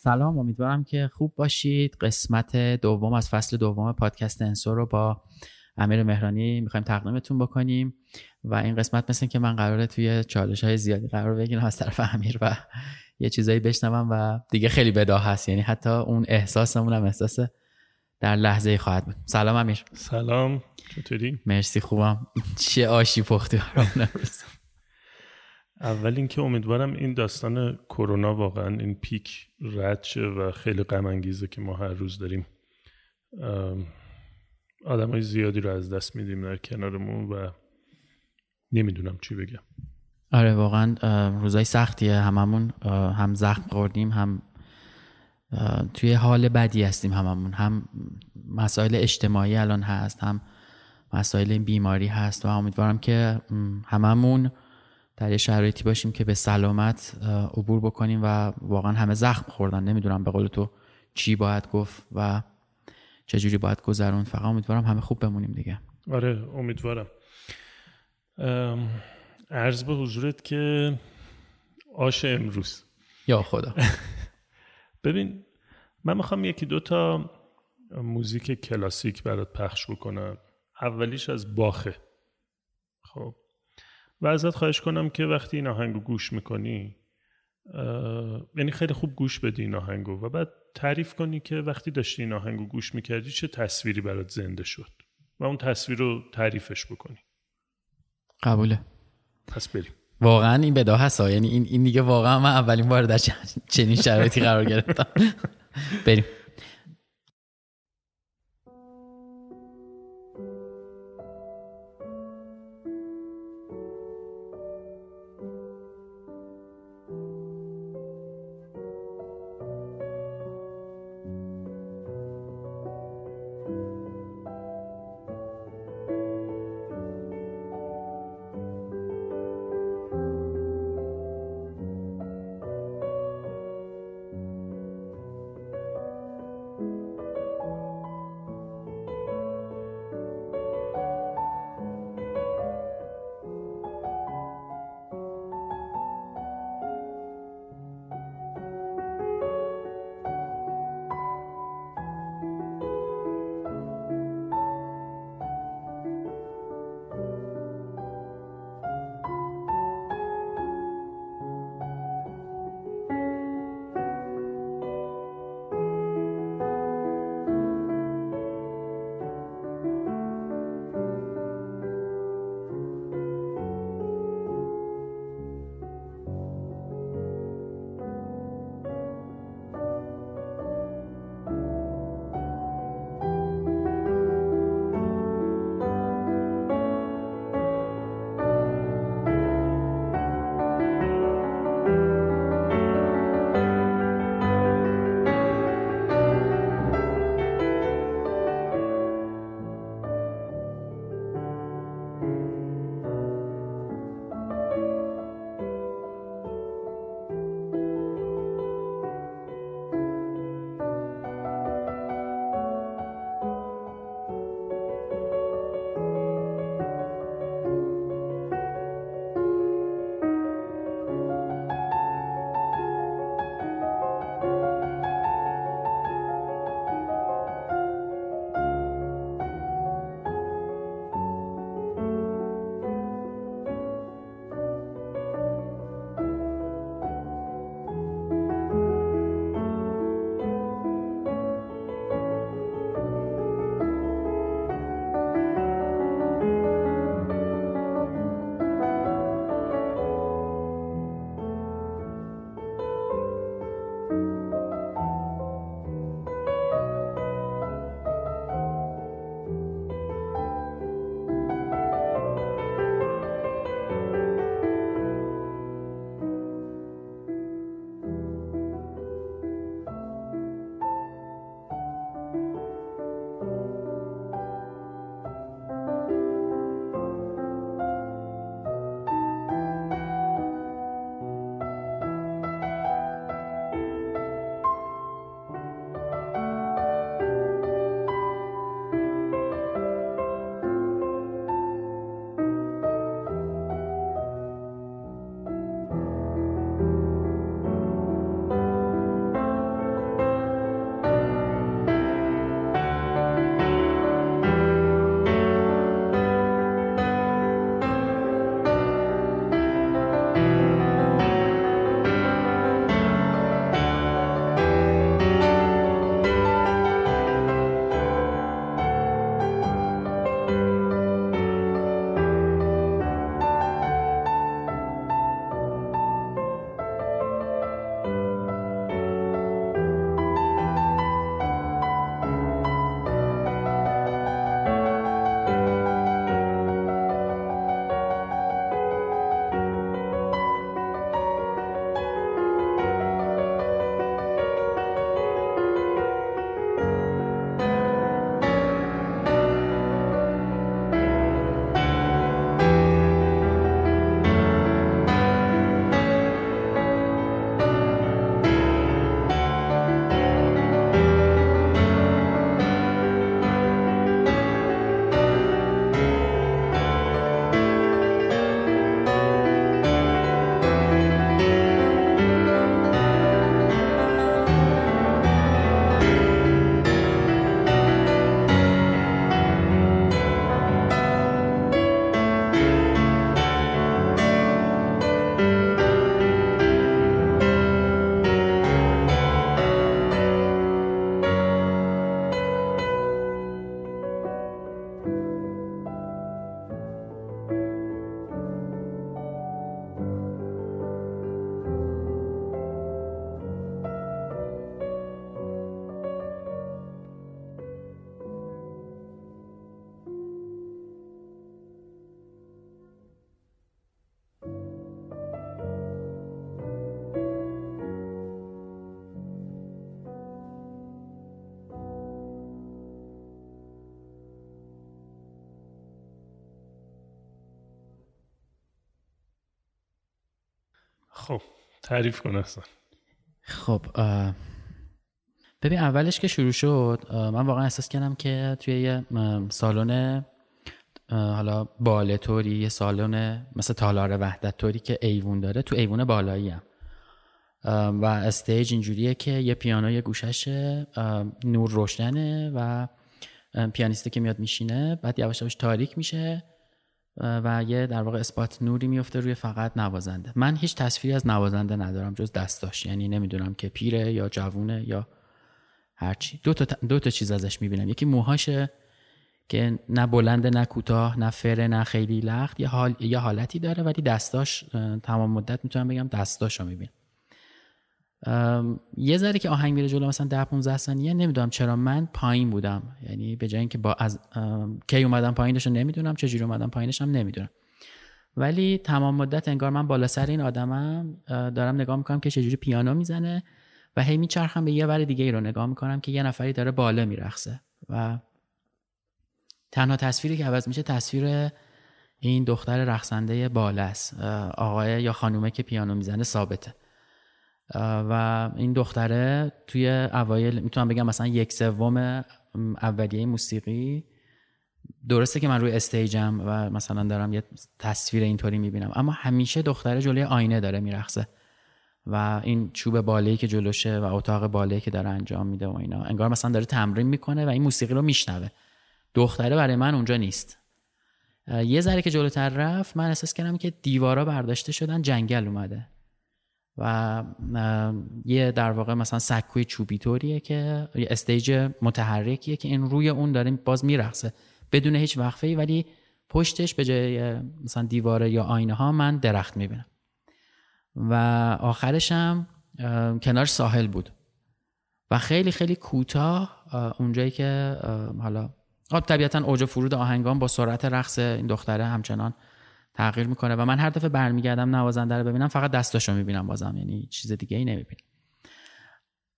سلام امیدوارم که خوب باشید. قسمت دوم از فصل دوم پادکست انسو رو با امیر مهرانی می‌خوایم تقدیمتون بکنیم و این قسمت مثل که من قراره توی چالش های زیادی قرار بگیرم از طرف امیر و یه چیزایی بشنوم و دیگه خیلی بدا هست یعنی حتی اون احساسمون هم احساس در لحظه خواهد بود. سلام امیر. سلام چطوری؟ مرسی خوبم. چه آشی پختی برام اول اینکه امیدوارم این داستان کرونا واقعا این پیک رد شه و خیلی غم انگیزه که ما هر روز داریم آدم های زیادی رو از دست میدیم در کنارمون و نمی‌دونم چی بگم. آره واقعا روزای سختیه. هممون هم زخم خوردیم هم توی حال بدی هستیم هممون. هم مسائل اجتماعی الان هست هم مسائل بیماری هست و امیدوارم که هممون در یه شرایطی باشیم که به سلامت عبور بکنیم و واقعا همه زخم خوردن. نمی‌دونم به قول تو چی باید گفت و چجوری باید گذرون فقط امیدوارم همه خوب بمونیم دیگه. آره امیدوارم. عرض به حضورت که آش امروز. یا خدا. ببین من می‌خوام یکی دوتا موزیک کلاسیک برات پخش بکنم. اولیش از باخه. خب و ازت خواهش کنم که وقتی این آهنگو گوش می‌کنی یعنی خیلی خوب گوش بدی این آهنگو و بعد تعریف کنی که وقتی داشتی این آهنگو گوش می‌کردی چه تصویری برات زنده شد و اون تصویر رو تعریفش بکنی. قبوله. پس بریم. واقعا این بدا هست یعنی این, این دیگه واقعا من اولین بار در چنین شرایطی قرار گرفتم. بریم. خب تعریف کن اصلا. خب ببین اولش که شروع شد من واقعا احساس کردم که توی یه سالن حالا باله طوری یه سالن مثل تالار وحدت طوری که ایوون داره تو ایوون بالایی هم. و استیج اینجوریه که یه پیانو یه گوششه نور روشنه و پیانیسته که میاد میشینه بعد یواش یواش تاریک میشه. و یه در واقع اثبات نوری میفته روی فقط نوازنده. من هیچ تصویری از نوازنده ندارم جز دستاش. یعنی نمی‌دونم که پیره یا جوونه یا هرچی دو تا, دو تا چیز ازش می‌بینم. یکی موهاشه که نه بلند نه کوتاه نه فره نه خیلی لخت. یه, حال، یه حالتی داره ولی دستاش تمام مدت می‌تونم بگم دستاش رو می‌بینم. یه ذره که آهنگ میره جلو مثلا 10 15 ثانیه نمی‌دونم چرا من پایین بودم. یعنی به جای اینکه با از کی اومدم پایینش رو نمی‌دونم چجوری اومدم پایینش هم نمی‌دونم. ولی تمام مدت انگار من بالا سر این آدمم دارم نگاه می‌کنم که چجوری پیانو می‌زنه و هی میچرخم به یه ور دیگه ای رو نگاه می‌کنم که یه نفری داره بالا میرخصه و تنها تصویری که عوض میشه تصویر این دختر رقصنده بالا است آقای یا خانومه که پیانو می‌زنه ثابته. و این دختره توی اوایل می‌تونم بگم مثلا یک سوم اولیه موسیقی. درسته که من روی استیجم و مثلا دارم یه تصویر اینطوری می‌بینم اما همیشه دختره جلوی آینه داره میرقصه و این چوب بالایی که جلوشه و اتاق بالایی که داره انجام میده و اینا انگار مثلا داره تمرین می‌کنه و این موسیقی رو میشنوه. دختره برای من اونجا نیست. یه ذره که جلوتر رفت من احساس کردم که دیوارا برداشته شدن جنگل اومده. و یه در واقع مثلا سکوی چوبی طوریه که یه استیج متحرکیه که این روی اون داره باز میرقصه. بدون هیچ وقفه ای ولی پشتش به جای مثلا دیواره یا آینه ها من درخت می‌بینم. و آخرش هم کنار ساحل بود. و خیلی خیلی کوتاه اونجایی که حالا خب طبیعتا اوج فرود آهنگان با سرعت رقص این دختره همچنان تغییر می‌کنه و من هر دفعه برمیگردم نوازنده رو ببینم فقط دستاشو می‌بینم بازم. یعنی چیز دیگه ای نمی‌بینم.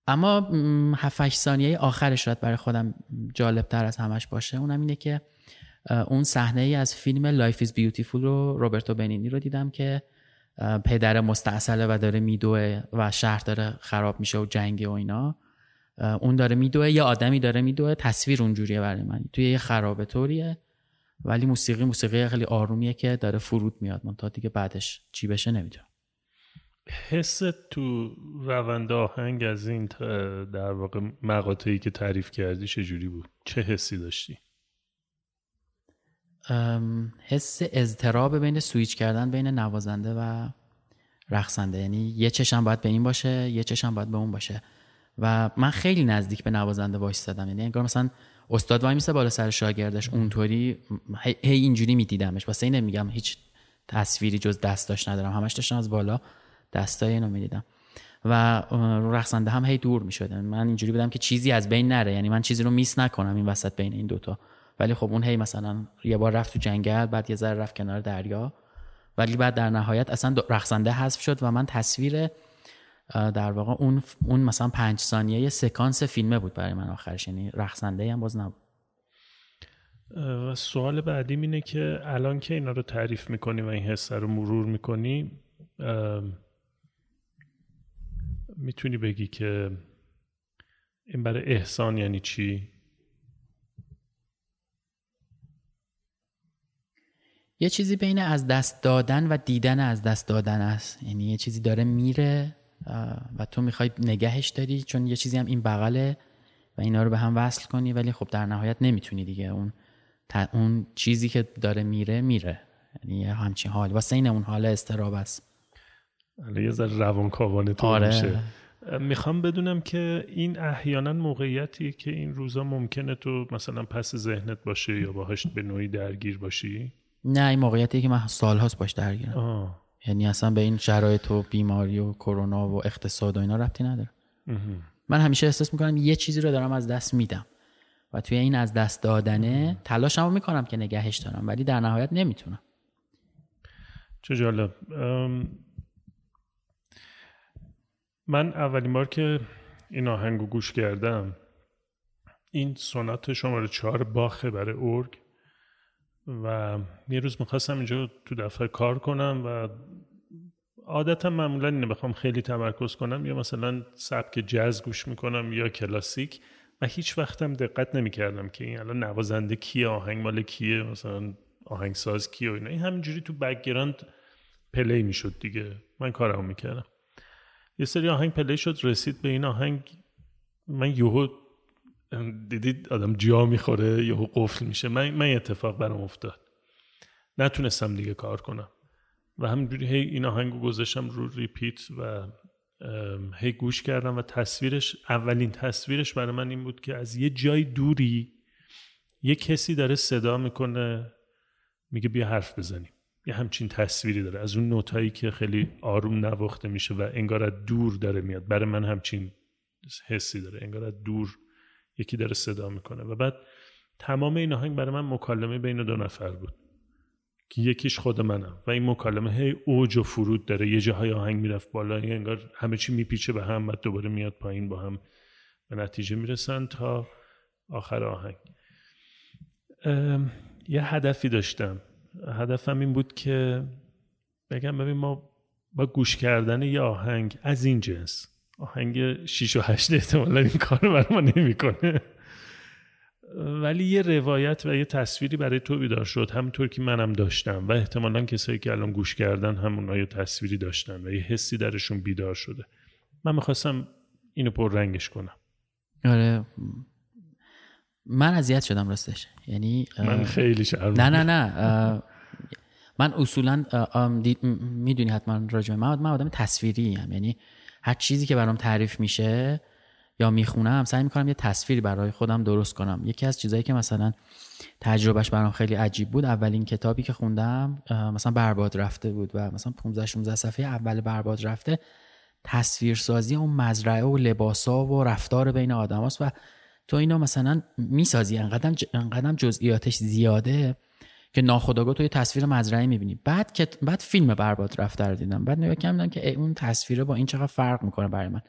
اما 7 ثانیه آخرش شاید برای خودم جالب تر از همش باشه. اونم اینه که اون صحنه ای از فیلم Life is Beautiful رو روبرتو بنینی رو دیدم که پدر مستاصله و داره میدوه و شهر داره خراب میشه و جنگه و اینا. اون داره میدوه یا آدمی داره میدوه. تصویر اونجوریه برای من. توی یه خرابه طوریه. ولی موسیقی موسیقی خیلی آرومیه که داره فرود میاد. من تا دیگه بعدش چی بشه نمی‌دونم. حس تو روند آهنگ از این در واقع مقاطعی که تعریف کردی چجوری بود؟ چه حسی داشتی؟ حس اضطراب بین سویچ کردن بین نوازنده و رقصنده. یعنی یه چشم باید به این باشه یه چشم باید به اون باشه. و من خیلی نزدیک به نوازنده وایسادم یعنی انگار مثلا استاد وای میسه بالا سر شاگردش اونطوری هی اینجوری میدیدمش. واسه این نمیگم هیچ تصویری جز دستاش ندارم. همش داشتم از بالا دستای اینو می‌دیدم. و رقصنده هم هی دور می‌شدن من اینجوری بودم که چیزی از بین نره. یعنی من چیزی رو میس نکنم این وسط بین این دوتا. ولی خب اون هی مثلا یه بار رفت تو جنگل بعد یه ذره رفت کنار دریا. ولی بعد در نهایت اصلا رقصنده حذف شد و من تصویر در واقع اون اون مثلا پنج ثانیه سکانس فیلمه بود برای من آخرش یعنی رقصنده هم باز نبود و سوال بعدی اینه که الان که اینا رو تعریف می‌کنی و این حس رو مرور می‌کنی می‌تونی بگی که این برای احسان یعنی چی؟ یه چیزی بین از دست دادن و دیدن از دست دادن است یعنی یه چیزی داره میره و تو می‌خوای نگهش داری چون یه چیزی هم این بغله و اینا رو به هم وصل کنی ولی خب در نهایت نمی‌تونی دیگه. اون اون چیزی که داره میره میره. یعنی همچین حال واسه این اون حال استراب است. یه ذره روانکاوانه تو آره. میشه می‌خوام بدونم که این احیانا موقعیتی که این روزا ممکنه تو مثلا پس ذهنت باشه یا باهاش به نوعی درگیر باشی؟ نه این موقعیتی که من سالهاست باش درگیرم. یعنی اصلا به این شرایط و بیماری و کرونا و اقتصاد و اینا ربطی نداره. من همیشه احساس می‌کنم یه چیزی رو دارم از دست میدم و توی این از دست دادنه تلاشمو می‌کنم که نگهش دارم ولی در نهایت نمی‌تونم. چه جالب. من اولین بار که این آهنگو گوش کردم این سونات شماره چهار باخه برای ارگ. و یه روز می‌خواستم اینجا تو دفتر کار کنم و عادتا معمولا اینه بخوام خیلی تمرکز کنم. یا مثلا سبک جاز گوش می‌کنم یا کلاسیک. و هیچ وقتم دقت نمی‌کردم که این الان نوازنده کیه آهنگ مال کیه مثلا آهنگساز کیه و اینا. این همینجوری تو background play می‌شد دیگه. من کارمو می‌کردم. یه سری آهنگ play شد رسید به این آهنگ. من یهو دیدید آدم جا می‌خوره یهو قفل میشه. من من اتفاق برام افتاد. نتونستم دیگه کار کنم. و همینجوری هی این آهنگو گذاشتم رو ریپیت و هی گوش کردم و تصویرش اولین تصویرش برای من این بود که از یه جای دوری یه کسی داره صدا می‌کنه میگه بیا حرف بزنیم. یه همچین تصویری داره. از اون نوتایی که خیلی آروم نواخته میشه و انگار از دور داره میاد. برای من همچین حسی داره. انگار از دور یکی داره صدا می‌کنه. و بعد تمام این آهنگ برای من مکالمه بین دو نفر بود. که یکیش خود منم. و این مکالمه هی اوج و فرود داره. یه جاهای آهنگ می‌رفت بالا انگار همه چی میپیچه به هم و دوباره میاد پایین با هم به نتیجه می‌رسن تا آخر آهنگ. یه هدفی داشتم. هدفم این بود که بگم ببین ما با گوش کردن یه آهنگ از این جنس آهنگ 6 و 8 احتمالا این کار رو برای ما نمی‌کنه. ولی یه روایت و یه تصویری برای تو بیدار شد. همونطور که منم داشتم و احتمالا کسایی که الان گوش کردن همون یه تصویری داشتن و یه حسی درشون بیدار شده. من می‌خواستم اینو پر رنگش کنم. آره. من اذیت شدم راستش. یعنی من خیلی شرم نه نه نه. من اصولا می‌دونی حتما راجع من من آدم تصویری هم. یعنی هر چیزی که برام تعریف میشه یا می‌خونم سعی می‌کنم یه تصویری برای خودم درست کنم. یکی از چیزایی که مثلا تجربهش برام خیلی عجیب بود اولین کتابی که خوندم مثلا برباد رفته بود و مثلا 15 16 صفحه اول برباد رفته تصویرسازی اون مزرعه و لباسا و رفتار بین آدماست و تو اینو مثلا می‌سازی. انقدر انقدر جزئیاتش زیاده که ناخودآگاه تو یه تصویر مزرعه می‌بینی. بعد که بعد فیلم برباد رفته رو دیدم. بعد نگاه کردم که اون تصویر با این چقدر فرق می‌کنه برای من.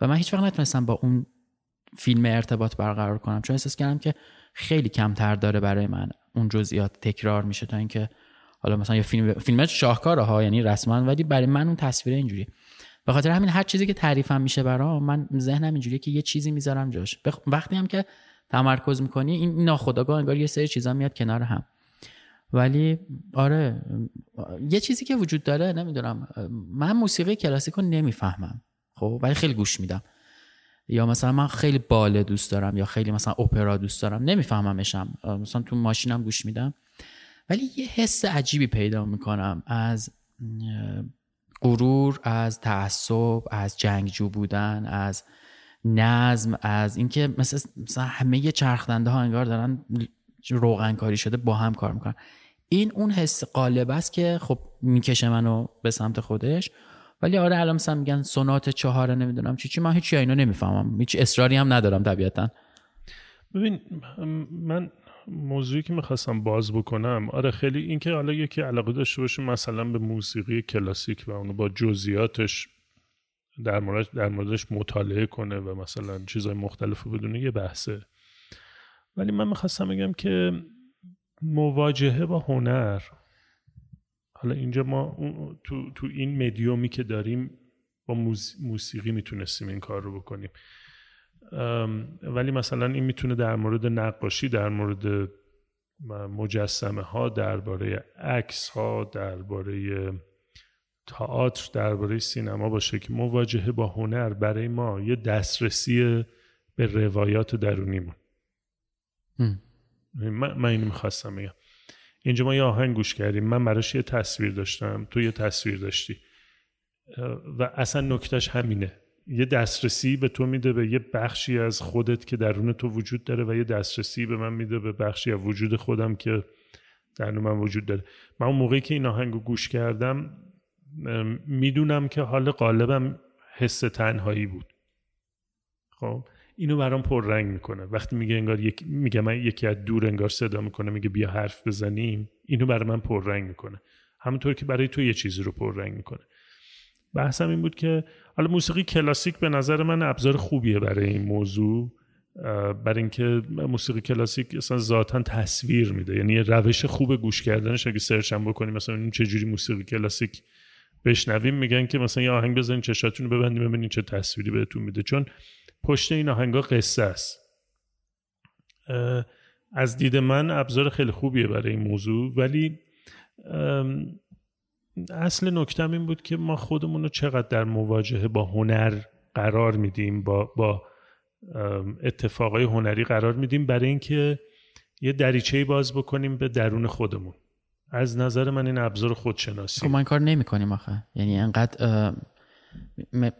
و من هیچ وقت نتونستم با اون فیلم ارتباط برقرار کنم. چون احساس کردم که خیلی کمتر داره برای من. اون جزئیات تکرار میشه تا اینکه حالا مثلا یه فیلم فیلم شاهکاره ها یعنی رسما ولی برای من اون تصویر اینجوری به خاطر همین هر چیزی که تعریفم میشه برام من ذهنم اینجوریه که یه چیزی می‌ذارم جاش. وقتی هم که تمرکز می‌کنی این ناخودآگاه انگار یه سری چیزا میاد کنار هم. ولی آره یه چیزی که وجود داره نمی‌دونم من موسیقی کلاسیک رو نمی‌فهمم خب؟ ولی خیلی گوش میدم. یا مثلا من خیلی باله دوست دارم یا خیلی مثلا اپرا دوست دارم نمیفهممشم. مثلا تو ماشینم گوش میدم. ولی یه حس عجیبی پیدا می‌کنم از غرور از تعصب از جنگجو بودن از نظم از اینکه مثلا, مثلا همه چرخدنده ها انگار دارن روغن کاری شده با هم کار می‌کنن. این اون حس قالب است که خب می‌کشه منو به سمت خودش. ولی آره الان مثلا میگن سونات چهاره نمی‌دونم چی چی من هیچی اینا نمی‌فهمم. هیچ اصراری هم ندارم طبیعتا. ببین من موضوعی که می‌خواستم باز بکنم آره خیلی اینکه حالا یکی علاقه داشته باشه مثلا به موسیقی کلاسیک و اونو با جزئیاتش در مورد در موردش مطالعه کنه و مثلا چیزهای مختلف بدونه یه بحثه. ولی من می‌خواستم بگم که مواجهه با هنر. حالا اینجا ما تو, تو این مدیومی که داریم با موسیقی می‌تونستیم این کار رو بکنیم. ولی مثلا این می‌تونه در مورد نقاشی در مورد مجسمه ها درباره عکس ها درباره تئاتر درباره سینما باشه که مواجهه با هنر برای ما یه دسترسی به روایات درونیمون. من, من اینو می‌خواستم بگم. اینجا ما یه آهنگ گوش کردیم. من براش یه تصویر داشتم. تو یه تصویر داشتی. و اصلا نکتش همینه. یه دسترسی به تو میده به یه بخشی از خودت که درون تو وجود داره و یه دسترسی به من میده به بخشی از وجود خودم که درون من وجود داره. من اون موقعی که این آهنگ رو گوش کردم می‌دونم که حال قالبم حس تنهایی بود. خب؟ اینو برام پررنگ می‌کنه. وقتی میگه انگار یک میگه من یکی از دور انگار صدا می‌کنه میگه بیا حرف بزنیم اینو برای من پررنگ می‌کنه. همونطور که برای تو یه چیزی رو پررنگ می‌کنه. بحثم این بود که حالا موسیقی کلاسیک به نظر من ابزار خوبیه برای این موضوع برای اینکه موسیقی کلاسیک اصلا ذاتا تصویر میده. یعنی روش خوب گوش کردنش اگه سرچ هم بکنیم مثلا این چه جوری موسیقی کلاسیک بشنویم میگن که مثلا یه آهنگ بزنین چشاتون رو ببندیم ببینین چه تصویری بهتون میده. چون پشت این آهنگا قصه است. از دید من ابزار خیلی خوبیه برای این موضوع ولی اصل نکتم این بود که ما خودمون رو چقدر در مواجهه با هنر قرار میدیم با, با اتفاقای هنری قرار میدیم برای اینکه یه دریچه باز بکنیم به درون خودمون. از نظر من این ابزار خودشناسی. خب این کار نمی کنیم آخه. یعنی انقدر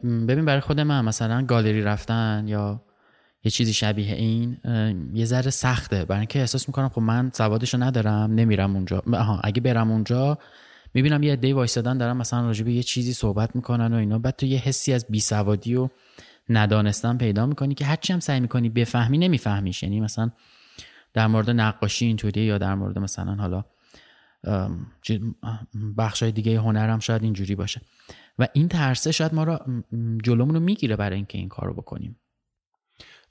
ببین برای خود من مثلا گالری رفتن یا یه چیزی شبیه این یه ذره سخته. برای اینکه احساس می‌کنم خب من سوادشو ندارم نمیرم اونجا. آها اگه برم اونجا می‌بینم یه عده وایسادن دارن مثلا راجع به یه چیزی صحبت می‌کنن و اینا. بعد تو یه حسی از بیسوادی و ندانستن پیدا می‌کنی که هرچی هم سعی می‌کنی بفهمی نمیفهمیش. یعنی مثلا در مورد نقاشی اینطوری یا در مورد مثلا حالا بخش های دیگه هنر هم شاید اینجوری باشه. و این ترسه شاید ما رو جلومون رو می‌گیره برای اینکه این کار رو بکنیم.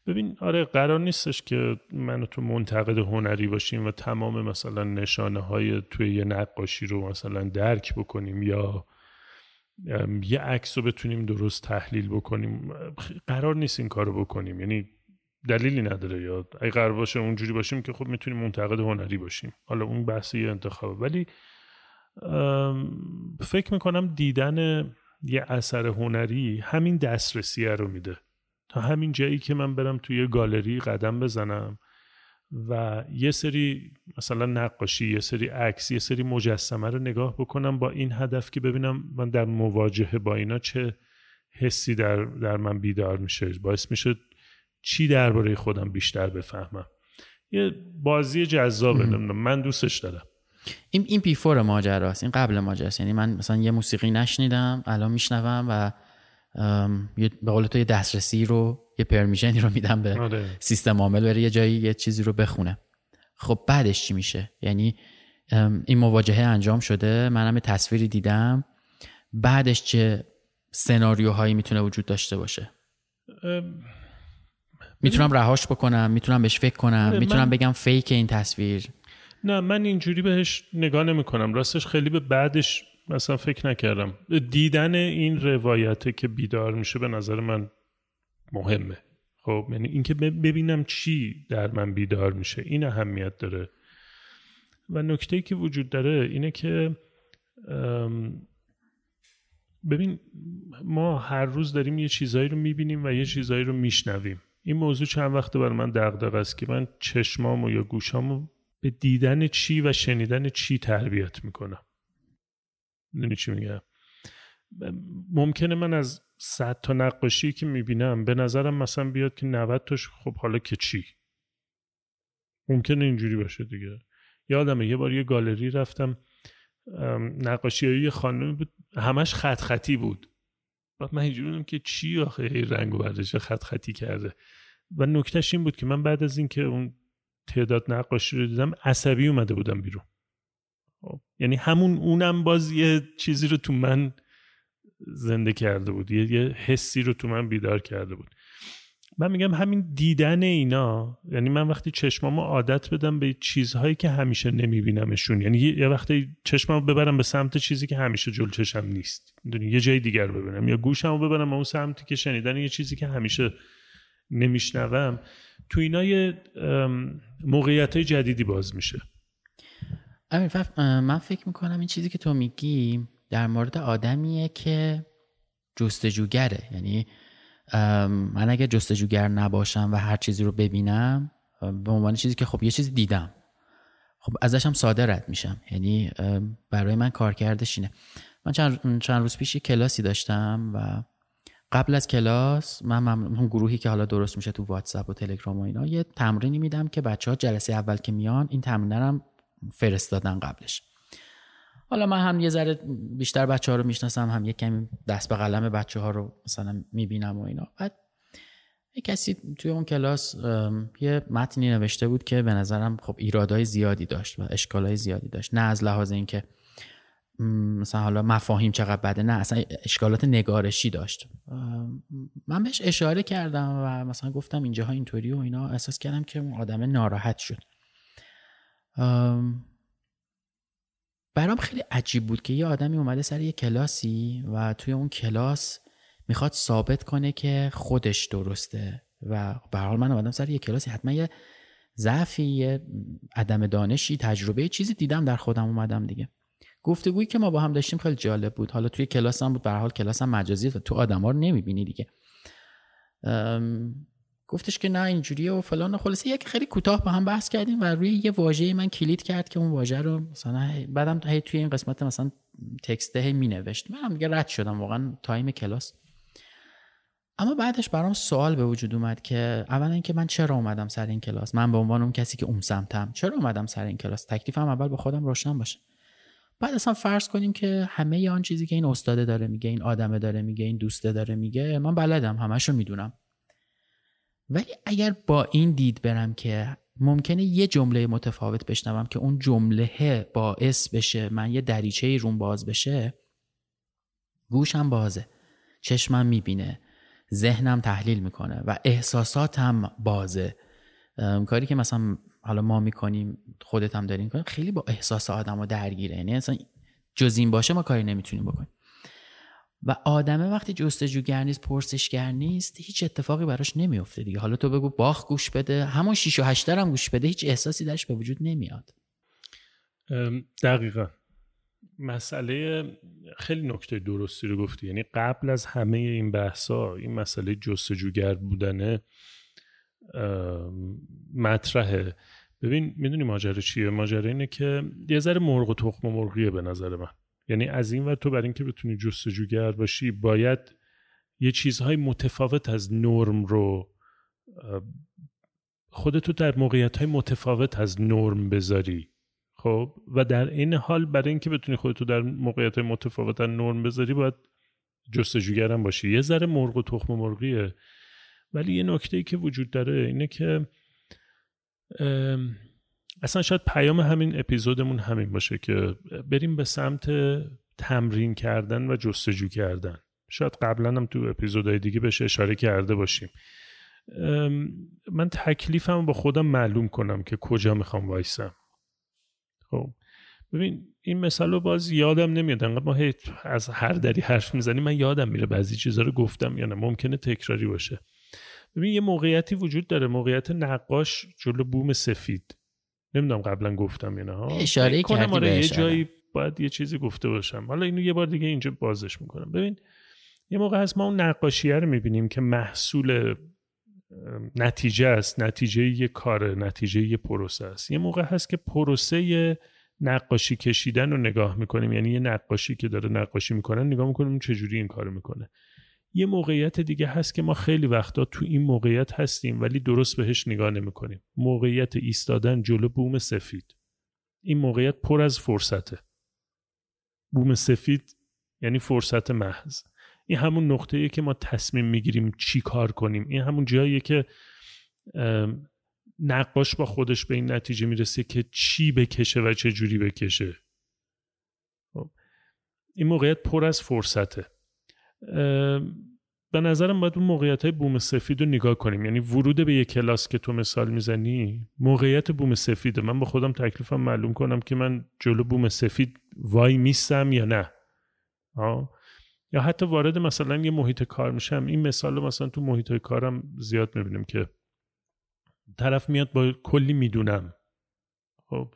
ببین آره قرار نیستش که من تو منتقد هنری باشیم و تمام مثلا نشانه های توی یه نقاشی رو مثلا درک بکنیم یا یه عکس رو بتونیم درست تحلیل بکنیم. قرار نیست این کارو بکنیم. یعنی دلیلی نداره یا اگه قرار باشه اونجوری باشیم که خب می‌تونیم منتقد هنری باشیم. حالا اون بحث یه انتخابه. ولی فکر می‌کنم دیدن یه اثر هنری همین دسترسیه رو میده. تا همین جایی که من برم توی گالری قدم بزنم و یه سری مثلا نقاشی یه سری عکس یه سری مجسمه رو نگاه بکنم با این هدف که ببینم من در مواجهه با اینا چه حسی در, در من بیدار میشه. باعث میشه چی درباره خودم بیشتر بفهمم. یه بازی جذابه من دوستش دارم. این این بیفور ماجراست این قبل ماجراست. یعنی من مثلا یه موسیقی نشنیدم الان میشنوم و به قول تو یه دسترسی رو یه پرمیشنی رو میدم به آره. سیستم عامل بره یه جایی یه چیزی رو بخونه. خب بعدش چی میشه؟ یعنی این مواجهه انجام شده منم تصویری دیدم. بعدش چه سناریوهایی می‌تونه وجود داشته باشه؟ می‌تونم رهاش بکنم می‌تونم بهش فکر کنم آره، می‌تونم بگم فیک این تصویر. نه من اینجوری بهش نگاه نمی کنم راستش خیلی به بعدش مثلا فکر نکردم. دیدن این روایته که بیدار میشه به نظر من مهمه. خب یعنی اینکه ببینم چی در من بیدار میشه. این اهمیت داره. و نکته که وجود داره اینه که ببین ما هر روز داریم یه چیزایی رو می‌بینیم و یه چیزایی رو میشنویم. این موضوع چند وقته بر من دغدغه است که من چشمامو یا گوشامو به دیدن چی و شنیدن چی تربیت می‌کنم. می‌دونی چی میگم؟ ممکنه من از صد تا نقاشی که می‌بینم به نظرم مثلا بیاد که 90 تاش خب حالا که چی؟ ممکنه اینجوری باشه دیگه. یادمه یه بار یه گالری رفتم نقاشی یه خانم بود همش خط خطی بود. بعد من اینجوری که چی آخه؟ رنگ و بردش خط خطی کرده. و نکتهش این بود که من بعد از اینکه اون تعداد نقاشی رو دیدم عصبی اومده بودم بیرون. خب، یعنی همون اونم باز یه چیزی رو تو من زنده کرده بود یه, یه حسی رو تو من بیدار کرده بود. من میگم همین دیدن اینا یعنی من وقتی چشمامو عادت بدم به چیزهایی که همیشه نمیبینمشون یعنی یه وقتی چشمامو ببرم به سمت چیزی که همیشه جل چشم نیست. یه جای دیگر ببینم یا گوشمو ببرم به اون سمتی که شنیدن یه چیزی که همیشه نمیشنوم تو اینا یه موقعیت جدیدی باز میشه. من فکر می‌کنم این چیزی که تو میگی در مورد آدمیه که جستجوگره. یعنی من اگه جستجوگر نباشم و هر چیزی رو ببینم به عنوان چیزی که خب یه چیزی دیدم خب ازش هم ساده رد میشم. یعنی برای من کار کردش اینه. من چند, روز پیش کلاسی داشتم و قبل از کلاس من اون گروهی که حالا درست میشه تو واتساپ و تلگرام و اینا یه تمرینی میدم که بچه ها جلسه اول که میان این تمرین هم فرستادن قبلش. حالا من هم یه ذره بیشتر بچه ها رو می‌شناسم هم یه کمی دست به قلم بچه ها رو مثلا می‌بینم و اینا. بعد یه کسی توی اون کلاس یه متنی نوشته بود که به نظرم خب ایرادای زیادی داشت و اشکالای زیادی داشت. نه از لحاظ اینکه مثلا حالا مفاهیم چقدر بده؟ نه اصلا اشکالات نگارشی داشت. من بهش اشاره کردم و مثلا گفتم اینجاها اینطوری و اینا. احساس کردم که اون آدم ناراحت شد. برام خیلی عجیب بود که یه آدمی اومده سر یه کلاسی و توی اون کلاس می‌خواد ثابت کنه که خودش درسته و به حال من اومدم سر یه کلاسی. حتما یه ضعفی یه عدم دانشی تجربه چیزی دیدم در خودم اومدم دیگه. گفتگویی که ما با هم داشتیم خیلی جالب بود. حالا توی کلاس هم بود به حال کلاس هم مجازی تو آدما رو نمی‌بینی دیگه. گفتش که نه اینجوریه و فلان خلاصه. یک خیلی کوتاه با هم بحث کردیم و روی یه واژه من کلید کرد که اون واژه رو مثلا بعدم هی توی این قسمت مثلا text هی می نوشت من هم دیگه رد شدم واقعا time کلاس. اما بعدش برام سوال به وجود اومد که اولا اینکه من چرا اومدم سر این کلاس؟ من به عنوان اون کسی که اون سمتم. چرا اومدم سر این کلاس؟ تکلیفم اول به خودم روشن باشه. بعد اصلا فرض کنیم که همه آن چیزی که این استاده داره میگه این آدمه داره میگه این دوسته داره میگه من بلدم همشو می‌دونم. ولی اگر با این دید برم که ممکنه یه جمله متفاوت بشنوم که اون جمله باعث بشه من یه دریچه روم باز بشه گوشم بازه چشمم می‌بینه ذهنم تحلیل می‌کنه و احساساتم بازه. کاری که مثلا حالا ما می‌کنیم خودت هم داریم کنیم خیلی با احساس آدم رو درگیره. یعنی اصلا جز این باشه ما کاری نمی‌تونیم بکنیم. و آدمه وقتی جستجوگر نیست پرسشگر نیست هیچ اتفاقی براش نمیفته دیگه. حالا تو بگو باخ گوش بده همون 6 و 8 هم گوش بده هیچ احساسی درش به وجود نمیاد. دقیقا. مسئله خیلی نکته درستی رو گفتی. یعنی قبل از همه این بحثا این مسئله جستجوگر بودنه مطرحه. ببین می‌دونی ماجرا چیه؟ ماجرا اینه که یه ذره مرغ و تخم و مرغیه به نظر من. یعنی از این ور تو برای اینکه بتونی جستجوگر باشی باید یه چیزهای متفاوت از نرم رو خودتو در موقعیت های متفاوت از نرم بذاری. خب؟ و در این حال برای اینکه بتونی خودتو در موقعیت های متفاوت از نرم بذاری باید جستجوگر هم باشی. یه ذره مرغ و تخم و مرغیه. ولی یه نکته ای که وجود داره اینه که اصلا شاید پیام همین اپیزودمون همین باشه که بریم به سمت تمرین کردن و جستجو کردن. شاید قبلا هم تو اپیزودهای دیگه بهش اشاره کرده باشیم. من تکلیفم با خودم معلوم کنم که کجا می‌خوام وایسم. خب ببین این مثال رو باز یادم نمیاد. انقدر ما از هر دری حرف می‌زنیم من یادم میره بعضی چیزها رو گفتم یا نه. ممکنه تکراری باشه. ببین یه موقعیتی وجود داره. موقعیت نقاش جلو بوم سفید. نمی‌دونم قبلا گفتم یا نه اشاره کردی آره یه جایی باید یه چیزی گفته باشم. حالا اینو یه بار دیگه اینجا بازش می‌کنم. ببین یه موقع هست ما اون نقاشیه رو می‌بینیم که محصول نتیجه است. نتیجه یه کار نتیجه یه پروسه است. یه موقع هست که پروسه نقاشی کشیدن رو نگاه می‌کنیم. یعنی یه نقاشی که داره نقاشی می‌کنن نگاه می‌کنیم چجوری این کارو می‌کنه. یه موقعیت دیگه هست که ما خیلی وقتا تو این موقعیت هستیم ولی درست بهش نگاه نمی‌کنیم. موقعیت ایستادن جلو بوم سفید. این موقعیت پر از فرصته. بوم سفید یعنی فرصت محض. این همون نقطه‌ایه که ما تصمیم می‌گیریم چی کار کنیم. این همون جاییه که نقاش با خودش به این نتیجه می‌رسه که چی بکشه و چه جوری بکشه. خب. این موقعیت پر از فرصته. به نظرم باید اون موقعیت های بوم سفید رو نگاه کنیم. یعنی ورود به یک کلاس که تو مثال می‌زنی موقعیت بوم سفیده. من با خودم تکلیفم معلوم کنم که من جلو بوم سفید وای میستم یا نه. آه. یا حتی وارد مثلا یه محیط کار میشم. این مثال رو مثلا تو محیط کارم زیاد می‌بینیم که طرف میاد با کلی می‌دونم. خب.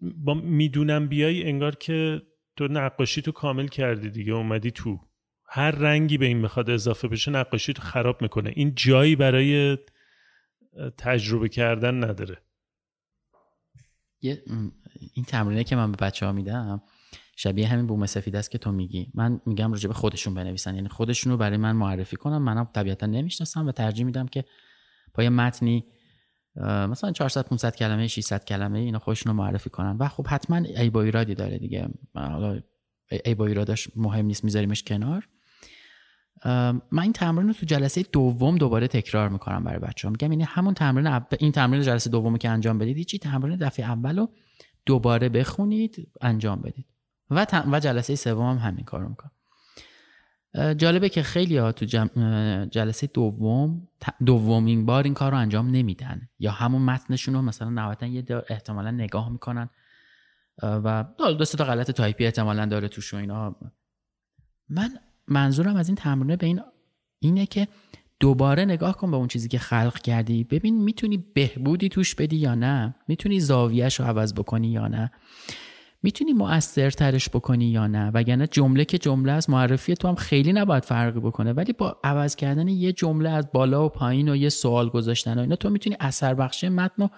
با می‌دونم بیای انگار که تو نقاشی تو کامل کردی دیگه اومدی تو. هر رنگی به این می‌خواد اضافه بشه نقاشی تو خراب می‌کنه. این جایی برای تجربه کردن نداره. این تمرینه که من به بچه ها میدم شبیه همین بوم سفید است که تو میگی. من میگم راجع به خودشون بنویسن. یعنی خودشون رو برای من معرفی کنم منم طبیعتا نمی‌شناسم و ترجیح میدم که با متنی مثلا 400 500 کلمه 600 کلمه اینا خودشون رو معرفی کنن. و خب حتما ای با ایرادی داره دیگه. حالا ای با ایرادش مهم نیست میذاریمش کنار. من این تمرین رو تو جلسه دوم دوباره تکرار می‌کنم برای بچه ها میگم یعنی همون تمرین این تمرین جلسه دومی که انجام بدید چی تمرین دفعه اول رو دوباره بخونید انجام بدید. و, و جلسه سوم هم همین کار رو می‌کنم جالبه که خیلی ها تو جلسه دوم دومین بار این کار رو انجام نمیدن. یا همون متنشون رو مثلا نهایتا یه احتمالا نگاه می‌کنن. و دو تا غلط تایپی احتمالا داره توش و اینا. من منظورم از این تمرینه به این اینه که دوباره نگاه کن به اون چیزی که خلق کردی. ببین می‌تونی بهبودی توش بدی یا نه؟ می‌تونی زاویهش رو عوض بکنی یا نه؟ می‌تونی مؤثرترش بکنی یا نه؟ وگرنه جمله که جمله از معرفی تو هم خیلی نباید فرقی بکنه. ولی با عوض کردن یه جمله از بالا و پایین و یه سوال گذاشتن و اینا تو می‌تونی اثر بخشی متن رو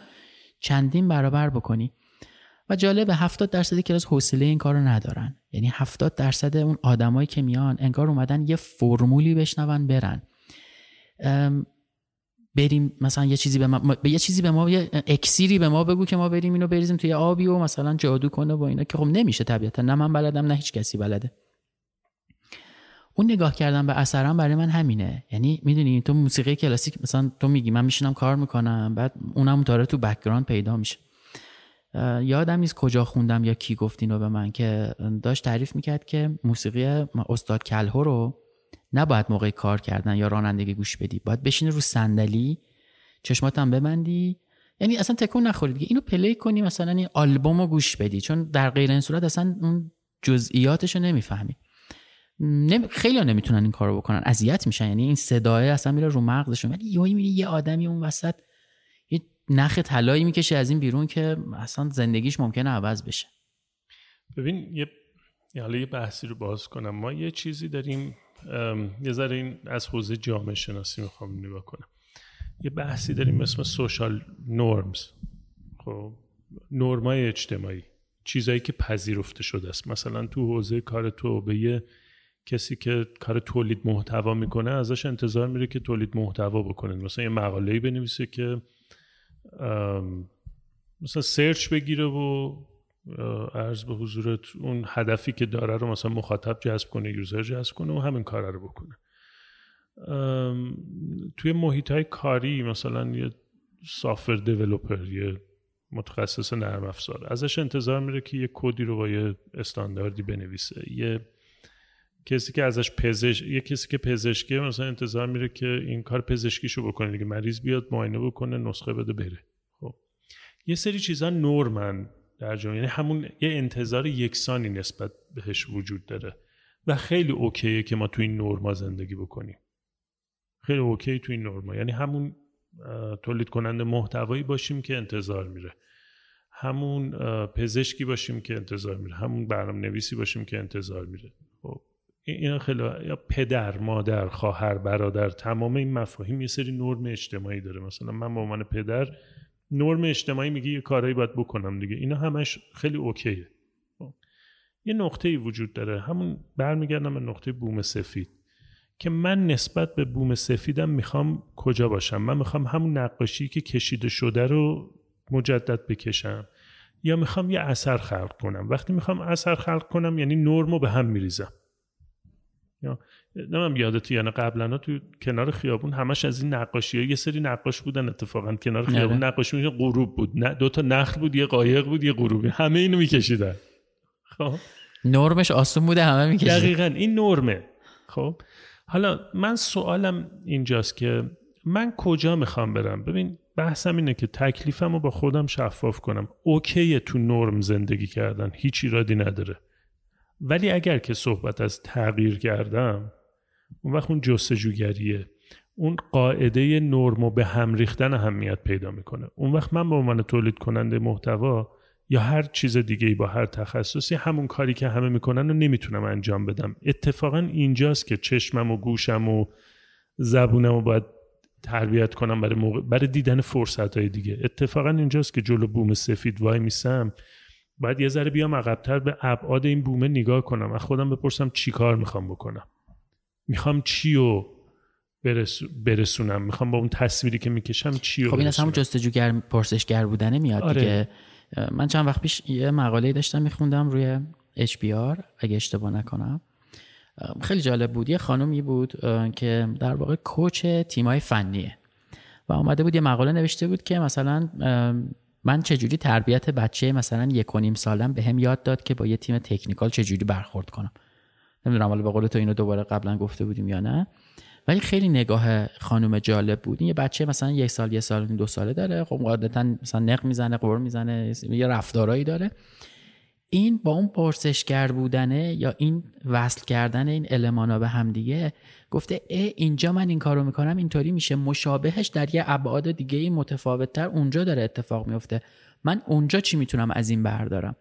چندین برابر بکنی. و جالب 70 درصد کلاس حوصله این کارو ندارن. یعنی 70 درصد اون آدمایی که میان انگار اومدن یه فرمولی بشنون برن. بریم مثلا یه چیزی به ما به یه چیزی به ما یه اکسیری به ما بگو که ما بریم اینو بریزیم توی آبی و مثلا جادو کنه و اینا که خب نمیشه طبیعتا. نه من بلدم نه هیچ کسی بلده. اون نگاه کردن به اثرم برای من همینه. یعنی می‌دونی تو موسیقی کلاسیک مثلا تو میگی من میشینم کار می‌کنم بعد اونم داره تو background play میشه. یادم نیست کجا خوندم یا کی گفت اینو به من که داشت تعریف می‌کرد که موسیقی استاد کلهو رو نباید موقع کار کردن یا رانندگی گوش بدی. باید بشینی رو صندلی چشماتم ببندی. یعنی اصلا تکون نخوری دیگه. اینو play کنی مثلا این آلبوم رو گوش بدی. چون در غیر این صورت اصلا اون جزئیاتش رو نمی‌فهمی. نمی... خیلی ها نمی‌تونن این کارو بکنن. اذیت میشن. یعنی این صدای اصلا میره رو مغزشون. ولی یهو یه آدمی اون وسط نخ طلایی می‌کشه از این بیرون که اصلا زندگیش ممکنه عوض بشه. ببین یه حالا یه بحثی رو باز کنم. ما یه چیزی داریم یه ذره این از حوزه جامعه شناسی می‌خوام نگاه کنم. یه بحثی داریم اسم سوشال نورمز خب نرمای اجتماعی. چیزایی که پذیرفته شده است. مثلا تو حوزه کار تو به یه کسی که کار تولید محتوا می‌کنه ازش انتظار میره که تولید محتوا بکنه. مثلا یه مقاله‌ای بنویسه که مثلا سرچ بگیره و ارز به حضورت اون هدفی که داره رو مثلا مخاطب جذب کنه یوزر جذب کنه و همین کار رو بکنه. توی محیط های کاری مثلا یه سافر دیولوپر یه متخصص نرم افزار ازش انتظار میره که یه کدی رو با یه استانداردی بنویسه یه کسی که ازش پزشک یه کسی که پزشکی مثلا انتظار میره که این کار پزشکیشو بکنه دیگه. مریض بیاد معاینه بکنه نسخه بده بره. خب. یه سری چیزا نورمن در جامعه. یعنی همون یه انتظار یکسانی نسبت بهش وجود داره. و خیلی اوکیه که ما تو این نورما زندگی بکنیم. خیلی اوکی تو این نورما. یعنی همون تولید کننده محتوایی باشیم که انتظار میره. همون پزشکی باشیم که انتظار میره. همون برنامه نویسی باشیم که انتظار میره. اینا خیلی یا پدر مادر خواهر برادر تمام این مفاهیم یه سری نرم اجتماعی داره. مثلا من به عنوان پدر نرم اجتماعی میگه یه کارهایی باید بکنم دیگه. اینا همش خیلی اوکیه. خب. یه نقطه ای وجود داره. همون برمیگردم به نقطه بوم سفید. که من نسبت به بوم سفیدم می‌خوام کجا باشم؟ من می‌خوام همون نقاشی که کشیده شده رو مجدد بکشم. یا می‌خوام یه اثر خلق کنم. وقتی می‌خوام اثر خلق کنم یعنی نرمو به هم میریزم. یا نمیم یادت یعنی قبلا تو کنار خیابون همش از این نقاشی ها یه سری نقاش بودن اتفاقا. کنار خیابون نره. نقاشی میشه غروب بود. نه دو تا نخل بود یه قایق بود یه غروبی. همه اینو میکشیدن. خب؟ نرمش آسون بوده همه میکشیدن. دقیقا این نرمه. خب؟ حالا من سوالم اینجاست که من کجا می‌خوام برم؟ ببین بحثم اینه که تکلیفم رو با خودم شفاف کنم. اوکیه تو نرم زندگی کردن. هیچ ایرادی نداره. ولی اگر که صحبت از تغییر کردم اون وقت اون جستجوگریه. اون قاعده نرم و به هم ریختن اهمیت پیدا می‌کنه. اون وقت من به عنوان تولید کننده محتوا یا هر چیز دیگه با هر تخصصی همون کاری که همه می‌کنن رو نمی‌تونم انجام بدم. اتفاقا اینجاست که چشمم و گوشم و زبونم رو باید تربیت کنم برای, موقع... برای دیدن فرصت های دیگه. اتفاقا اینجاست که جلو بوم سفید وای میسم. باید یه ذره بیام عقبتر به ابعاد این بومه نگاه کنم. و خودم بپرسم چی کار می‌خوام بکنم. می‌خوام چی رو برسونم؟ می‌خوام با اون تصویری که می‌کشم چی رو خب این از همون جستجوگر پرسشگر بودنه میاد آره. دیگه. من چند وقت پیش یه مقاله داشتم میخوندم روی HBR اگه اشتباه نکنم. خیلی جالب بود. یه خانومی بود که در واقع کوچ تیمای فنیه. و آمده بود یه مقاله نوشته بود که مثلا من چجوری تربیت بچه مثلا یک و نیم سالم به هم یاد داد که با یه تیم تکنیکال چجوری برخورد کنم؟ نمی‌دونم حالا به قول تو اینو دوباره قبلا گفته بودیم یا نه؟ ولی خیلی نگاه خانم جالب بود. این یه بچه مثلا یک سال یه سال دو ساله داره. خب قاعدتا مثلا نق می‌زنه قور می‌زنه یه رفتارایی داره. این با اون پرسشگر بودنه یا این وصل کردن این المانا به هم دیگه گفته ای اینجا من این کارو می‌کنم اینطوری میشه. مشابهش در یه ابعاد دیگه متفاوت تر اونجا داره اتفاق میفته من اونجا چی می‌تونم از این بردارم؟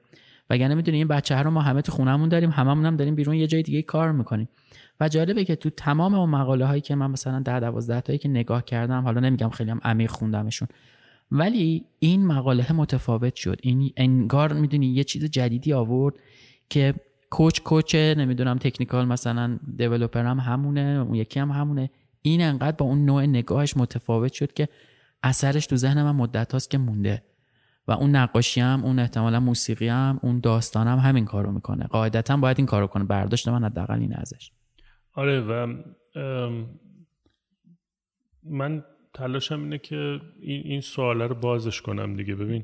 وگرنه می‌دونی این بچه ها رو ما همه تو خونهمون داریم هممون هم داریم بیرون یه جای دیگه کار می‌کنیم. و جالبه که تو تمام اون مقاله هایی که من مثلا ده دوازده تایی که نگاه کردم حالا نمیگم خیلی هم عمیق خوندمشون ولی این مقاله متفاوت شد. این انگار می‌دونی یه چیز جدیدی آورد که کوچ کوچ نمی‌دونم تکنیکال مثلا دیولپر هم همونه اون یکی هم همونه. این انقدر با اون نوع نگاهش متفاوت شد که اثرش تو ذهن من مدت هاست که مونده. و اون نقاشی هم اون احتمالا موسیقی هم اون داستان هم همین کارو می‌کنه. قاعدتا باید این کارو کنه. برداشت من حداقل این ازش. آره و من تلاشم اینه که این, این سواله رو بازش کنم دیگه. ببین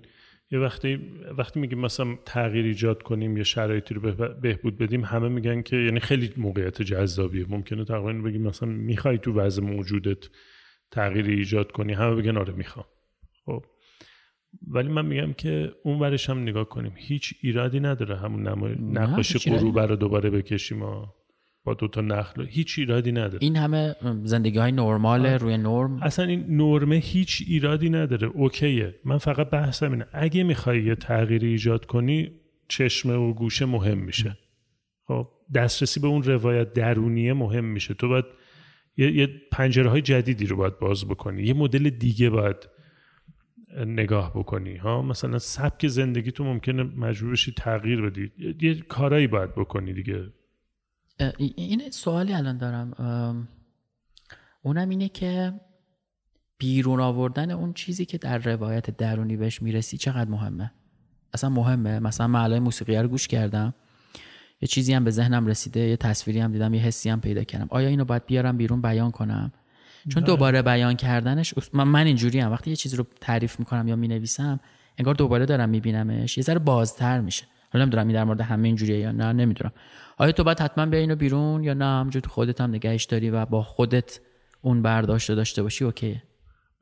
یه وقتی وقتی میگیم مثلا تغییر ایجاد کنیم یا شرایطی رو بهبود بدیم همه میگن که یعنی خیلی موقعیت جذابیه. ممکنه تقریبا بگیم مثلا می‌خوای تو وضع موجودت تغییر ایجاد کنی همه بگن آره می‌خوام. خب. ولی من میگم که اون ورش هم نگاه کنیم. هیچ ایرادی نداره همون نقاشی غروب رو دوباره بکشیم. با دوتا نخل هیچ ایرادی نداره. این همه زندگی های نرمال روی نرم. اصلا این نرمه هیچ ایرادی نداره. اوکیه. من فقط بحثم اینه. اگه می‌خوای یه تغییری ایجاد کنی چشمه و گوشه مهم میشه. خب دسترسی به اون روایت درونیه مهم میشه. تو باید یه, یه پنجره های جدیدی رو باید باز بکنی. یه مدل دیگه باید نگاه بکنی. ها مثلا سبک زندگی تو ممکنه مجبور بشی تغییر بدی. یه کارایی باید بکنی دیگه. این سوالی الان دارم. اونم اینه که بیرون آوردن اون چیزی که در روایت درونی بهش می‌رسی چقدر مهمه؟ اصلا مهمه. مثلا من موسیقی رو گوش کردم. یه چیزی هم به ذهنم رسیده یه تصویری هم دیدم یه حسی هم پیدا کردم. آیا اینو باید بیارم بیرون بیان کنم؟ چون بله. دوباره بیان کردنش من, من اینجوری هم. وقتی یه چیزی رو تعریف می‌کنم یا می‌نویسم انگار دوباره دارم میبینمش. یه ذره بازتر میشه. حالا نمی‌دونم این در مورد همه اینجوریه یا نه نمی‌دونم. آیا تو باید حتما بیا اینو بیرون یا نه؟ همجور خودت هم نگهش داری و با خودت اون برداشت داشته باشی اوکیه.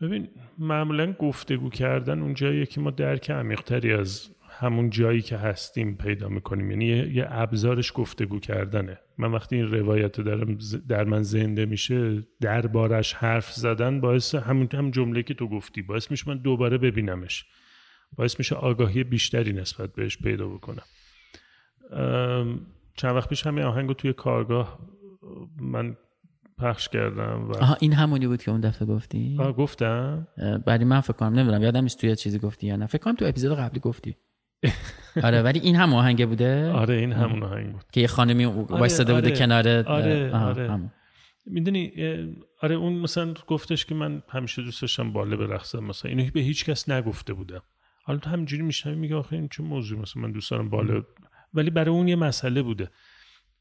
ببین معمولا گفتگو کردن اون جاییه که ما درک عمیقتری از همون جایی که هستیم پیدا می‌کنیم. یعنی یه, ابزارش گفتگو کردنه. من وقتی این روایت دارم در من زنده میشه دربارش حرف زدن باعث همون هم جمله که تو گفتی باعث میشه من دوباره ببینمش. باعث میشه آگاهی بیشتری نسبت بهش پیدا بکنم چند وقت پیش همین آهنگو توی کارگاه من پخش کردم و آها این همونی بود که اون دفعه گفتی؟ آه گفتم. بعدی من فکر کنم نمی‌دونم یادم نیست توی چیزی گفتی یا نه. فکر کنم تو اپیزود قبلی گفتی. آره ولی این هم آهنگ بوده؟ آره این همون آهنگ بود. که یه خانمی آره، وایساده بوده آره. کنار آره آره. می‌دونی آره اون مثلا گفتش که من همیشه دوست داشتم باله برقصم مثلا اینو به هیچ کس نگفته بودم. حالا تو همینجوری میشنوی میگه آخه این چه موضوع مثلا من دوست دارم بالا ولی برای اون یه مسئله بوده.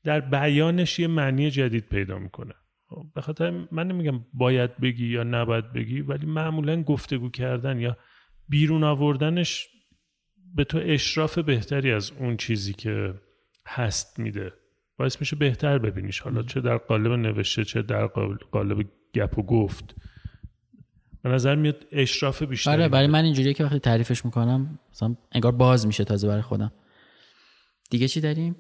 در بیانش یه معنی جدید پیدا می‌کنه. خب، به خاطر من نمیگم باید بگی یا نباید بگی ولی معمولا گفتگو کردن یا بیرون آوردنش به تو اشراف بهتری از اون چیزی که هست میده. باعث میشه بهتر ببینیش. حالا چه در قالب نوشته چه در قالب گپ و گفت. به نظر میاد اشراف بیشتری آره برای من اینجوریه که وقتی تعریفش می‌کنم مثلا انگار باز میشه تازه برای خودم. دیگه چی داریم؟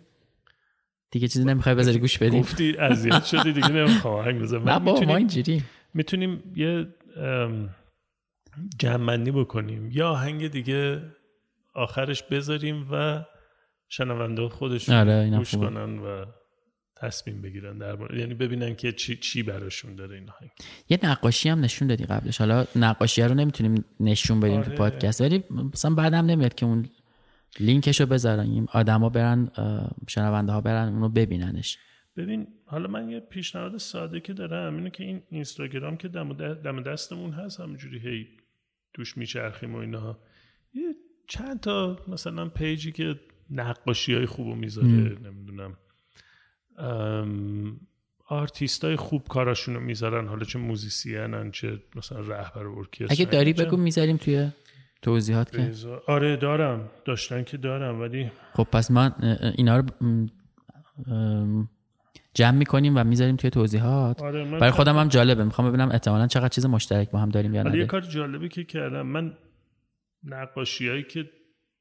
دیگه چیزی نمی‌خوای بذاری گوش بدیم. گفتی اذیت شدی دیگه نمی‌خوام. آهنگ بزنم نه ما اینجوری. می‌تونیم یه جمعنی بکنیم. یا آهنگ دیگه آخرش بذاریم و شنونده خودشون آره گوش کنن و تصمیم بگیرن در یعنی ببینن که چی, چی براشون داره این آهنگ یه نقاشی هم نشون دادی قبلش. حالا نقاشی رو نمی‌تونیم نشون بدیم آره. تو پادکست. ولی مثلا بعدم نمیاد که اون لینکشو بذاریم. آدما برن شنونده ها برن اونو ببیننش. ببین حالا من یه پیشنهاد ساده که دارم اینه که این اینستاگرام که دم دستمون هست همینجوری هی توش میچرخیم و اینا. یه چند تا مثلا پیجی که نقاشی های خوب می‌ذاره نمی‌دونم. آرتیست های خوب کاراشون رو می‌ذارن حالا چه musician ن چه مثلا رهبر ارکستر. اگه داری بگو می‌ذاریم توی توضیحات که. آره دارم. داشتن که دارم ولی خب پس من اینا رو جمع می‌کنیم و می‌ذاریم توی توضیحات. آره برای خودم هم جالبه. می‌خوام ببینم احتمالا چقدر چیز مشترک با هم داریم یا نه یه کار جالبی که کردم. من نقاشیایی که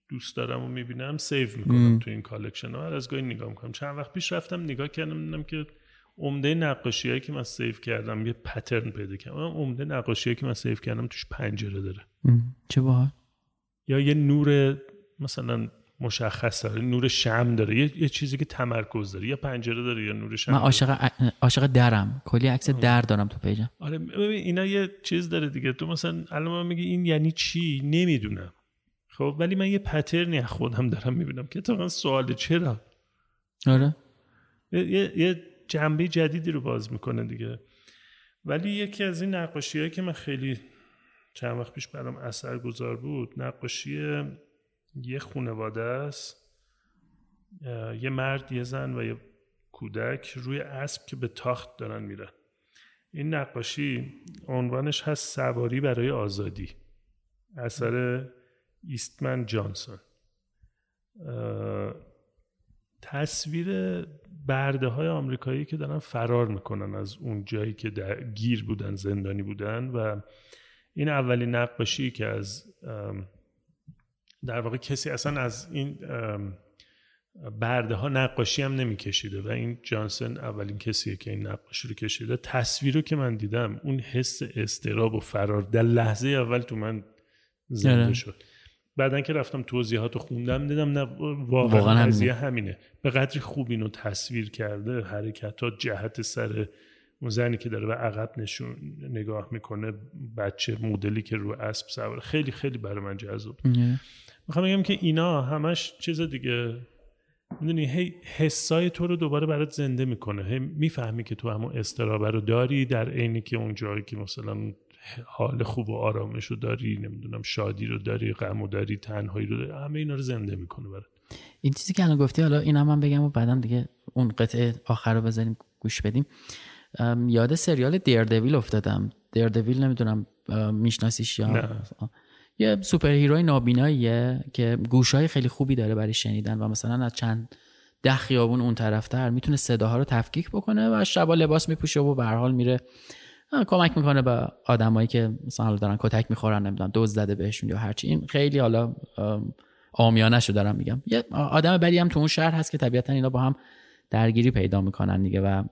دوست دارم و می‌بینم save می‌کنم تو این collection ها. از گاهی نگاه می‌کنم. چند وقت پیش رفتم نگاه کردم دیدم که عمده نقاشی هایی که من save کردم یه pattern پیدا کردم. عمده نقاشی هایی که من save کردم توش پنجره داره. چه باحال. یا یه نور مثلا مشخص داره نور شمع داره. یه, یه چیزی که تمرکز داره. یا پنجره داره یا نور شمع من عاشق عاشق درم. کلی عکس در دارم تو page م. آره ببین اینا یه چیز داره دیگه. تو مثلا الان من میگی این یعنی چی؟ نمی‌دونم. خب ولی من یه pattern ی خودم دارم می‌بینم که تا سوال چرا؟ آره. یه, یه جنبه جدیدی رو باز می‌کنه دیگه. ولی یکی از این نقاشی که من خیلی چند وقت پیش برام اثر گذار بود نقاشی یه خونواده است. یه مرد یه زن و یه کودک روی اسب که به تاخت دارن میرن. این نقاشی عنوانش هست سواری برای آزادی. اثر ایستمن جانسون. تصویر برده های آمریکایی که دارن فرار می‌کنن از اون جایی که در گیر بودن زندانی بودن و این اولین نقاشی که از در واقع کسی اصلا از این برده ها نقاشی هم نمیکشیده و این جانسن اولین کسیه که این نقاشی رو کشیده. تصویر رو که من دیدم اون حس استراب و فرار در لحظه اول تو من زنده آره. شد. بعدا که رفتم توضیحات رو خوندم دیدم نه واقعا قضیه همینه. به قدری خوب اینو تصویر کرده حرکتات جهت سر اون زنی که داره به عقب نشون نگاه می‌کنه بچه مدلی که رو اسب سواره. خیلی خیلی برای من جذاب. می‌خوام بگم که اینا همش چیز دیگه. می‌دونی هی حسای تو رو دوباره برات زنده می‌کنه. هی می‌فهمی که تو همون استرابه رو داری در عینی که اون جایی که مثلا حال خوب و آرامش رو داری نمی‌دونم شادی رو داری غم و داری تنهایی رو داری همه اینا رو زنده می‌کنه برات. این چیزی که الان گفتی حالا این هم, بگم و بعدم دیگه اون قطعه آخر رو بذاریم گوش بدیم. یاد سریال دیردویل افتادم. دیردویل نمی‌دونم میشناسیش یا یه سوپر هیروی نابیناییه که گوشای خیلی خوبی داره برای شنیدن و مثلا از چند ده خیابون اون طرفتر می‌تونه صداها رو تفکیک بکنه و شبا لباس میپوشه و به حال میره کمک می‌کنه به آدمایی که مثلا دارن کتک می‌خورن نمی‌دونم دوز زده بهشون یا هرچی این خیلی حالا آمیانه شو دارم میگم. یه آدم بدی هم تو اون شهر هست که طبیعتا اینا با هم درگیری پیدا می‌کنن دیگه و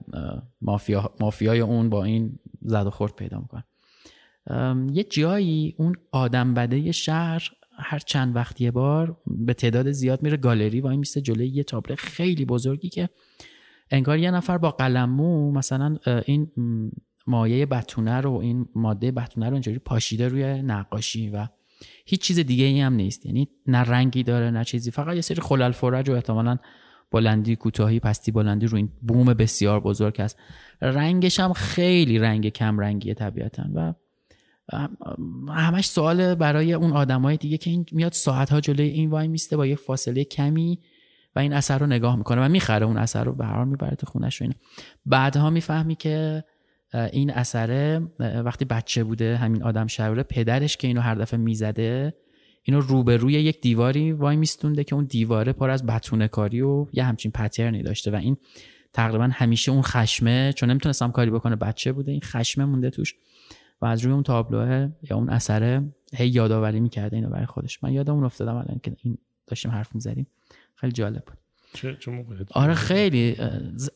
مافیا مافیای اون با این زد و خورد پیدا می‌کنن. یه جایی اون آدم بده شهر هر چند وقت یه بار به تعداد زیاد میره گالری و این میسته جلوی یه تابلو خیلی بزرگی که انگار یه نفر با قلمو مثلا این مایه بتونه رو این ماده بتونه رو اینجوری پاشیده روی نقاشی و هیچ چیز دیگه ای هم نیست. یعنی نه رنگی داره نه چیزی. فقط یه سری خلل فرج و احتمالا بلندی کوتاهی پستی بلندی رو این بوم بسیار بزرگ است رنگش هم خیلی رنگ کم رنگیه طبیعتا و همش سوال برای اون آدمای دیگه که این میاد ساعت ها جلوی این وای میسته با یه فاصله کمی و این اثر رو نگاه می‌کنه و می‌خره اون اثر رو به هر می‌بره تو خونش و بعدها می‌فهمی که این اثره وقتی بچه بوده همین آدم شوره پدرش که اینو هر دفعه می‌زده اینو روبروی یک دیواری وای میستونده که اون دیواره پر از بتونه کاری و یه همچین پترنی داشته و این تقریبا همیشه اون خشمه چون نمی‌تونستم کاری بکنه بچه بوده این خشمه مونده توش و از روی اون تابلوه یا اون اثره هی یادآوری می‌کرده اینو برای خودش. من یادم اون افتادم الان که این داشتیم حرف می‌زدیم. خیلی جالب بود. چه آره خیلی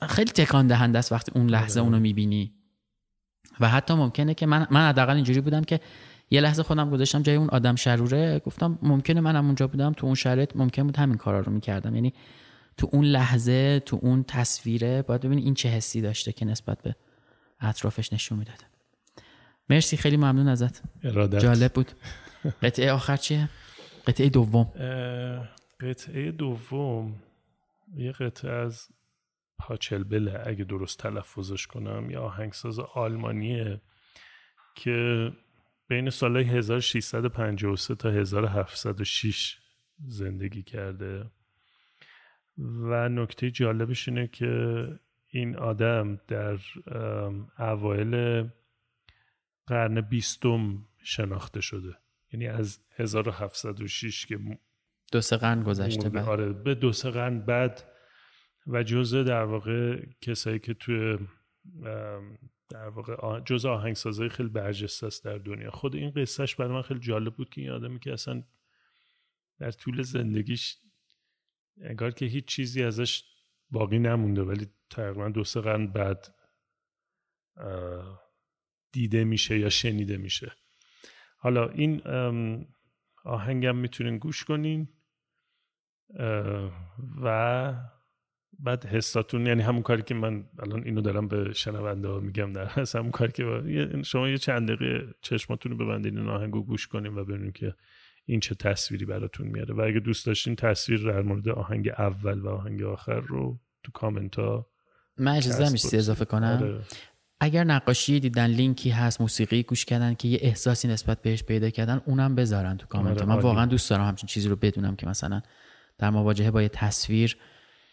خیلی تکان دهنده است وقتی اون لحظه آره. اونو می‌بینی. و حتی ممکنه که من من حداقل اینجوری بودم که یه لحظه خودم گذاشتم جای اون آدم شروره گفتم ممکنه منم اونجا بودم تو اون شرایط ممکن بود همین کارا رو می‌کردم. یعنی تو اون لحظه تو اون تصویره باید ببینی این چه حسی داشته که نسبت به اطرافش نشون می‌داده. مرسی خیلی ممنون ازت. ارادت. جالب بود. قطعه آخر چیه؟ قطعه دوم. قطعه دوم. یه قطعه از پاچلبله اگه درست تلفظش کنم یا آهنگساز آلمانیه که بین سالهای 1653 تا 1706 زندگی کرده. و نکته جالبش اینه که این آدم در اوایل قرن بیستم شناخته شده. یعنی از 1706 که دو سه قرن گذشته بعد. آره به دو سه قرن بعد و جزء در واقع کسایی که توی در واقع جزء آهنگسازهای خیلی برجسته است در دنیا. خود این قصهش برای من خیلی جالب بود که این آدمی که اصلا در طول زندگیش انگار که هیچ چیزی ازش باقی نمونده ولی تقریبا دو سه قرن بعد دیده میشه یا شنیده میشه. حالا این آهنگم می‌تونین گوش کنین و بعد حساتون یعنی همون کاری که من الان اینو دارم به شنونده ها میگم در هست همون کاری که شما یه چند دقیقه چشماتون رو ببندین این آهنگو گوش کنیم و ببینیم که این چه تصویری براتون میاره. و اگه دوست داشتین تصویر در مورد آهنگ اول و آهنگ آخر رو تو کامنت ها من اجازه اضافه کنم؟ آره. اگر نقاشی دیدن لینکی هست موسیقی گوش کردن که یه احساسی نسبت بهش پیدا کردن اونم بذارن تو کامنت آره، من واقعا دوست دارم همچین چیزی رو بدونم که مثلا در مواجهه با یه تصویر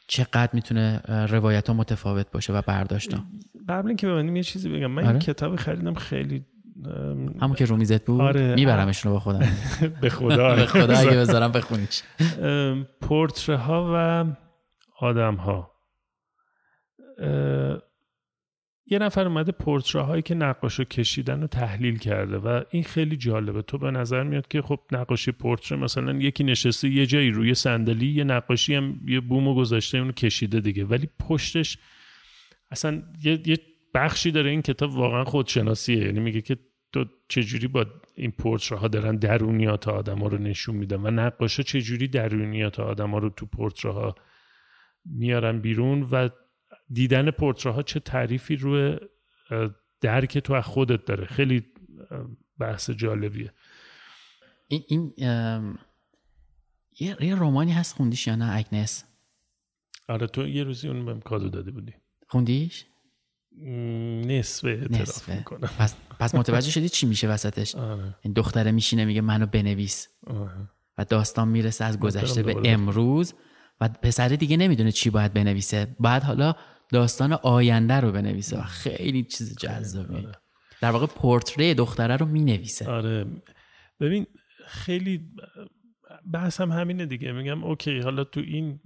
چقدر می‌تونه روایت ها متفاوت باشه و برداشت قبل اینکه ببندیم یه چیزی بگم من آره؟ این کتاب خریدم خیلی همون که رومیزت بود؟ آره. میبرمش رو به خودم. به خدا. به خدا اگه بذارم بخونیش. پورتره ها و آدم ها یه نفر اومده پورتره هایی که نقاشو کشیدن رو تحلیل کرده و این خیلی جالبه. تو به نظر میاد که خب نقاشی پورتره مثلا یکی نشسته یه جایی روی صندلی یه نقاشی هم یه بومو گذاشته اونو کشیده دیگه. ولی پشتش اصلا یه, یه بخشی داره این کتاب واقعا خودشناسیه. یعنی میگه که تو چجوری با این پورتره ها دارن درونیات آدم ها رو نشون میدن و نقاشا چجوری درونیات آدم ها رو تو پورتره ها میارن بیرون و دیدن پورتره ها چه تعریفی روی درک تو از خودت داره؟ خیلی بحث جالبیه. این, این یه رومانی هست خوندیش یا نه اگنس؟ آره تو یه روزی اون بهم کادو داده بودی. خوندیش؟ نصفه اعتراف می‌کنم. پس, پس متوجه شدی چی میشه وسطش؟ آره. این دختره میشینه میگه منو بنویس. آره. و داستان می‌رسه از گذشته به امروز. و پسره دیگه نمی‌دونه چی باید بنویسه. بعد حالا داستان آینده رو بنویسه و خیلی چیز جذابی آره. در واقع پورتری دختره رو می‌نویسه. آره. ببین خیلی بحثم همینه دیگه. میگم اوکی حالا تو این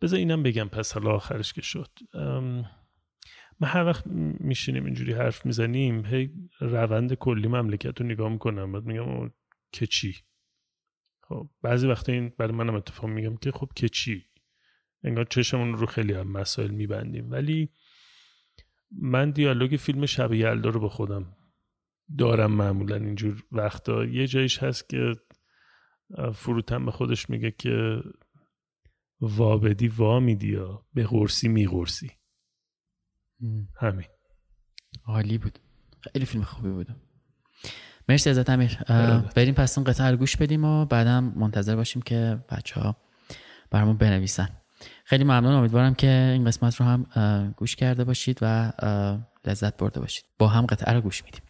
بذار اینم بگم پس حالا آخرش که شد. ما هر وقت میشینیم اینجوری حرف می‌زنیم هی روند کلی مملکت رو نگاه می‌کنم. بعد میگم که چی؟ خب بعضی وقتا این برای منم اتفاق میگم که خب که چی؟ انگار چشمون رو خیلی هم مسائل میبندیم. ولی من دیالوگ فیلم شب یلدا رو به خودم دارم معمولا اینجور وقتا. یه جایش هست که فروتن به خودش میگه که وابدی وا میدی یا به قرصی میقرصی همین. عالی بود. خیلی فیلم خوبی بود. مرسی ازت امیر. بریم پس اون قطعه رو گوش بدیم و بعدم منتظر باشیم که بچه ها برامون بنویسن. خیلی ممنون. امیدوارم که این قسمت رو هم گوش کرده باشید و لذت برده باشید. با هم قطعه رو گوش میدیم.